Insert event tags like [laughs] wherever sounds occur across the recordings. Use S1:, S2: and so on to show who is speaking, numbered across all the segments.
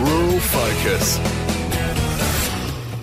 S1: Rural Focus.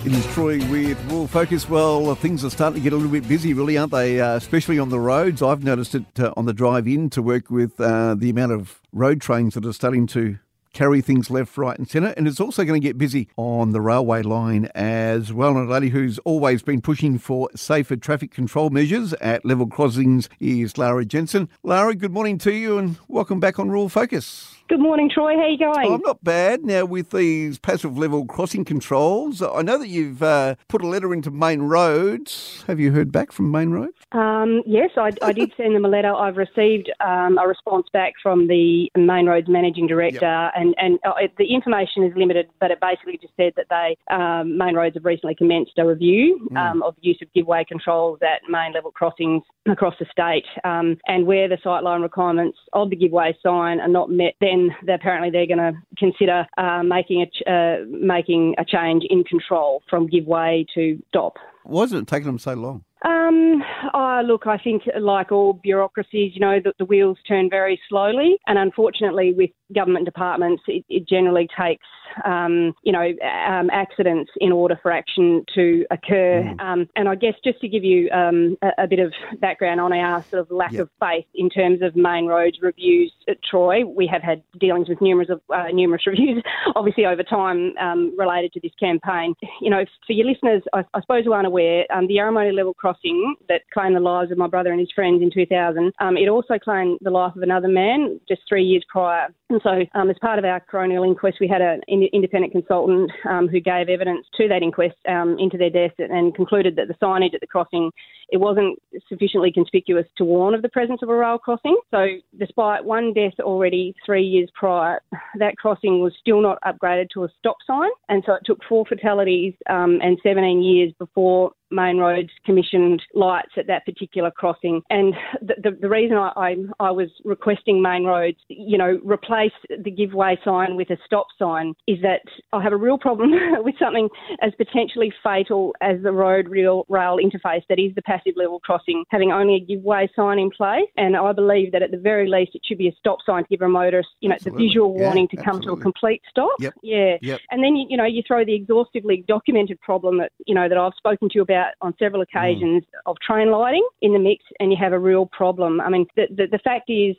S2: It is Troy with Rural Focus. Well, things are starting to get a little bit busy, really, aren't they? Uh, especially on the roads. I've noticed it uh, on the drive in to work with uh, the amount of road trains that are starting to carry things left, right, and centre. And it's also going to get busy on the railway line as well. And a lady who's always been pushing for safer traffic control measures at level crossings is Lara Jensen. Lara, good morning to you and welcome back on Rural Focus.
S3: Good morning, Troy. How are you going?
S2: Oh, I'm not bad. Now, with these passive level crossing controls, I know that you've uh, put a letter into Main Roads. Have you heard back from Main Roads?
S3: Um, yes, I, I, did send them a letter. I've received um, a response back from the Main Roads Managing Director, yep. and, and uh, the information is limited, but it basically just said that they um, Main Roads have recently commenced a review mm. of use of giveaway controls at main level crossings across the state, um, and where the sightline requirements of the giveaway sign are not met, then apparently they're going to consider uh, making a ch- uh, making a change in control from give way to stop.
S2: Why has it taken them so long?
S3: Um, oh, look, I think like all bureaucracies, you know, that the wheels turn very slowly, and unfortunately, with government departments, it, it generally takes, um, you know, um, accidents in order for action to occur. Mm. Um, and I guess just to give you um, a, a, bit of background on our sort of lack yep. of faith in terms of main roads reviews at Troy, we have had dealings with numerous of uh, numerous [laughs] reviews, obviously over time um, related to this campaign. You know, for your listeners, I, I suppose who aren't aware, the Yarramony level crossing that claimed the lives of my brother and his friends in 2000, um, it also claimed the life of another man just three years prior. And so, um, as part of our coronial inquest, we had an independent consultant um, who gave evidence to that inquest um, into their death and concluded that the signage at the crossing it wasn't sufficiently conspicuous to warn of the presence of a rail crossing. So, despite one death already three years prior, that crossing was still not upgraded to a stop sign, and so it took four fatalities um, and 17 years before Main Roads commissioned lights at that particular crossing. And the, the, the reason I, I, I, was requesting Main Roads, you know, replace the giveaway sign with a stop sign is that I have a real problem [laughs] with something as potentially fatal as the road rail, rail interface that is the passive level crossing, having only a giveaway sign in place. And I believe that at the very least it should be a stop sign to give a motorist, you know, absolutely. the visual yeah, warning to absolutely. come to a complete stop.
S2: Yep.
S3: Yeah.
S2: Yep.
S3: And then, you, you know, you throw the exhaustively documented problem that, you know, that I've spoken to you about on several mm. occasions mm. of train lighting in the mix, and you have a real problem. I mean, the, the, the fact is,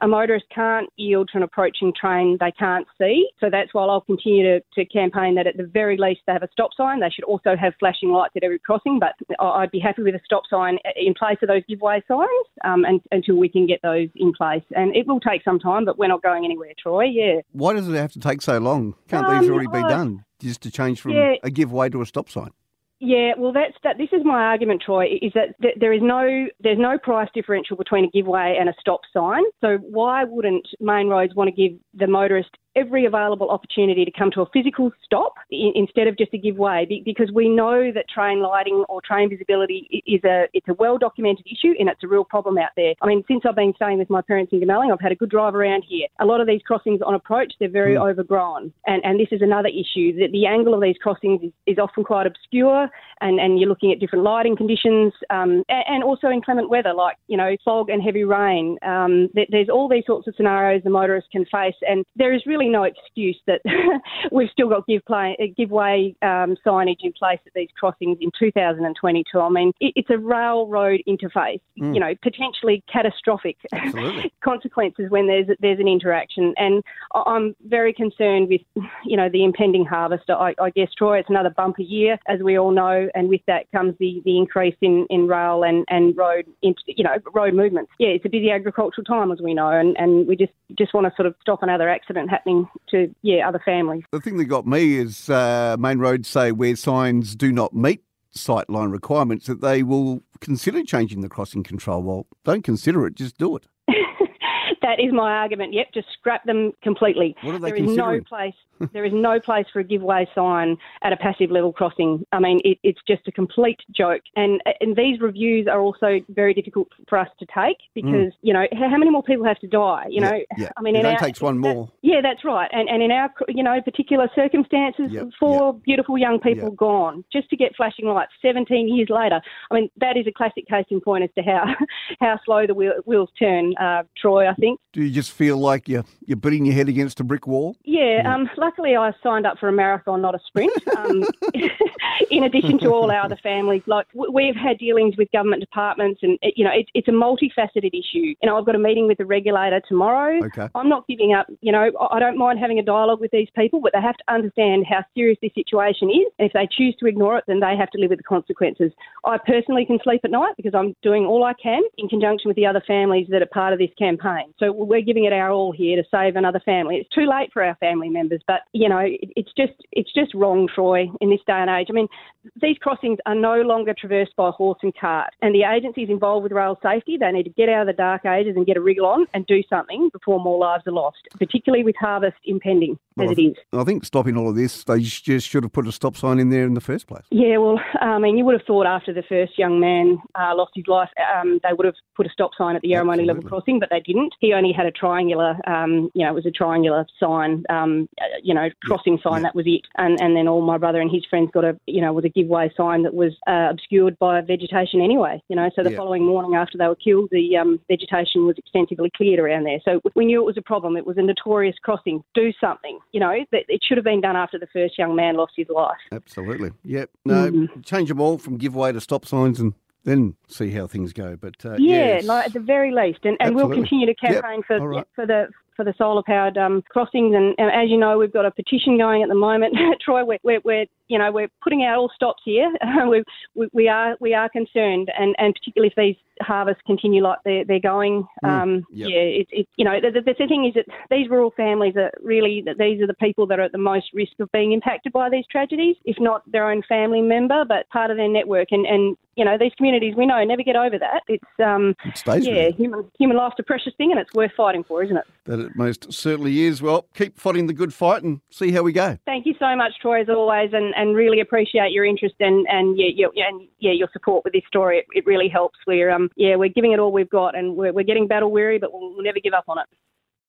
S3: a motorist can't yield to an approaching train they can't see. So that's why I'll continue to, to campaign that at the very least they have a stop sign. They should also have flashing lights at every crossing, but I'd be happy with a stop sign in place of those giveaway signs um, and, until we can get those in place. And it will take some time, but we're not going anywhere, Troy. Yeah.
S2: Why does it have to take so long? Can't um, these already be done? Just to change from yeah. a giveaway to a stop sign?
S3: Yeah, well, that's that. This is my argument, Troy. Is that there is no there's no price differential between a giveaway and a stop sign. So why wouldn't Main Roads want to give the motorist every available opportunity to come to a physical stop instead of just a give way because we know that train lighting or train visibility is a it's a well documented issue and it's a real problem out there. I mean, since I've been staying with my parents in Goomalling, I've had a good drive around here. A lot of these crossings on approach, they're very mm. overgrown. And, and this is another issue that the angle of these crossings is, is often quite obscure and, and you're looking at different lighting conditions um, and, and, also inclement weather like, you know, fog and heavy rain. Um, there's all these sorts of scenarios the motorists can face and there is really really no excuse that [laughs] we've still got give play, giveaway um, signage in place at these crossings in 2022. I mean, it, it's a railroad interface, mm. you know, potentially catastrophic [laughs] consequences when there's there's an interaction. And I'm very concerned with, you know, the impending harvest. I, I guess, Troy, it's another bumper year, as we all know, and with that comes the, the increase in, in rail and, and road, you know, road movements. Yeah, it's a busy agricultural time, as we know, and, and we just, just want to sort of stop another accident happening to yeah other families.
S2: The thing that got me is uh, main roads say where signs do not meet sightline requirements that they will consider changing the crossing control. Well, don't consider it, just do it.
S3: That is my argument. Yep, just scrap them completely.
S2: What are they
S3: there is no place. [laughs] there is no place for a giveaway sign at a passive level crossing. I mean, it, it's just a complete joke. And and these reviews are also very difficult for us to take because mm. you know how, many more people have to die? You
S2: yeah,
S3: know,
S2: yeah. I mean, it only takes one more.
S3: That, yeah, that's right. And and in our you know particular circumstances, yep, four yep. beautiful young people yep. gone just to get flashing lights. Seventeen years later, I mean, that is a classic case in point as to how [laughs] how slow the wheel, wheels turn. Uh, Troy, I think.
S2: Do you just feel like you're, you're beating your head against a brick wall?
S3: Yeah, yeah. Um, luckily I signed up for a marathon, not a sprint. [laughs] Um, [laughs] in addition to all our other families, like we've had dealings with government departments, and you know it, it's a multifaceted issue. You know, I've got a meeting with the regulator tomorrow.
S2: Okay.
S3: I'm not giving up. You know, I don't mind having a dialogue with these people, but they have to understand how serious this situation is. And if they choose to ignore it, then they have to live with the consequences. I personally can sleep at night because I'm doing all I can in conjunction with the other families that are part of this campaign. So we're giving it our all here to save another family. It's too late for our family members, but you know, it's just it's just wrong, Troy, in this day and age. I mean, these crossings are no longer traversed by horse and cart, and the agencies involved with rail safety they need to get out of the dark ages and get a wriggle on and do something before more lives are lost, particularly with harvest impending well, as it is.
S2: I think stopping all of this, they just should have put a stop sign in there in the first place.
S3: Yeah, well, I mean, you would have thought after the first young man uh, lost his life, um, they would have put a stop sign at the Yarramony level crossing, but they didn't. He only had a triangular, um, you know, it was a triangular sign, um, you know, crossing yeah, sign. Yeah. That was it. And and then all my brother and his friends got a, you know, was a giveaway sign that was uh, obscured by vegetation anyway. You know, so the yeah. following morning after they were killed, the um, vegetation was extensively cleared around there. So we knew it was a problem. It was a notorious crossing. Do something. You know, that it should have been done after the first young man lost his life.
S2: Absolutely. Yep. No, mm. change them all from giveaway to stop signs and then see how things go. But uh,
S3: yeah,
S2: yes.
S3: like at the very least, and, and we'll continue to campaign
S2: yep.
S3: for right. for the for the solar powered um, crossings. And, and, as you know, we've got a petition going at the moment. [laughs] Troy, we're, we're, we're, you know we're putting out all stops here. [laughs] we, we, we are we are concerned, and, and particularly if these harvests continue like they're, they're going. Mm, um, yep. Yeah, it, it, you know, the, the, the, thing is that these rural families are really, these are the people that are at the most risk of being impacted by these tragedies, if not their own family member, but part of their network. And, and you know, these communities, we know, never get over that. It's, um,
S2: it stays
S3: yeah, human, human life's a precious thing and it's worth fighting for, isn't it?
S2: That it most certainly is. Well, keep fighting the good fight and see how we go.
S3: Thank you so much, Troy, as always, and, and really appreciate your interest and, and, yeah, your, and yeah, your support with this story. It, it really helps. We're, um, yeah, we're giving it all we've got, and we're, we're getting battle weary, but we'll, we'll never give up on it.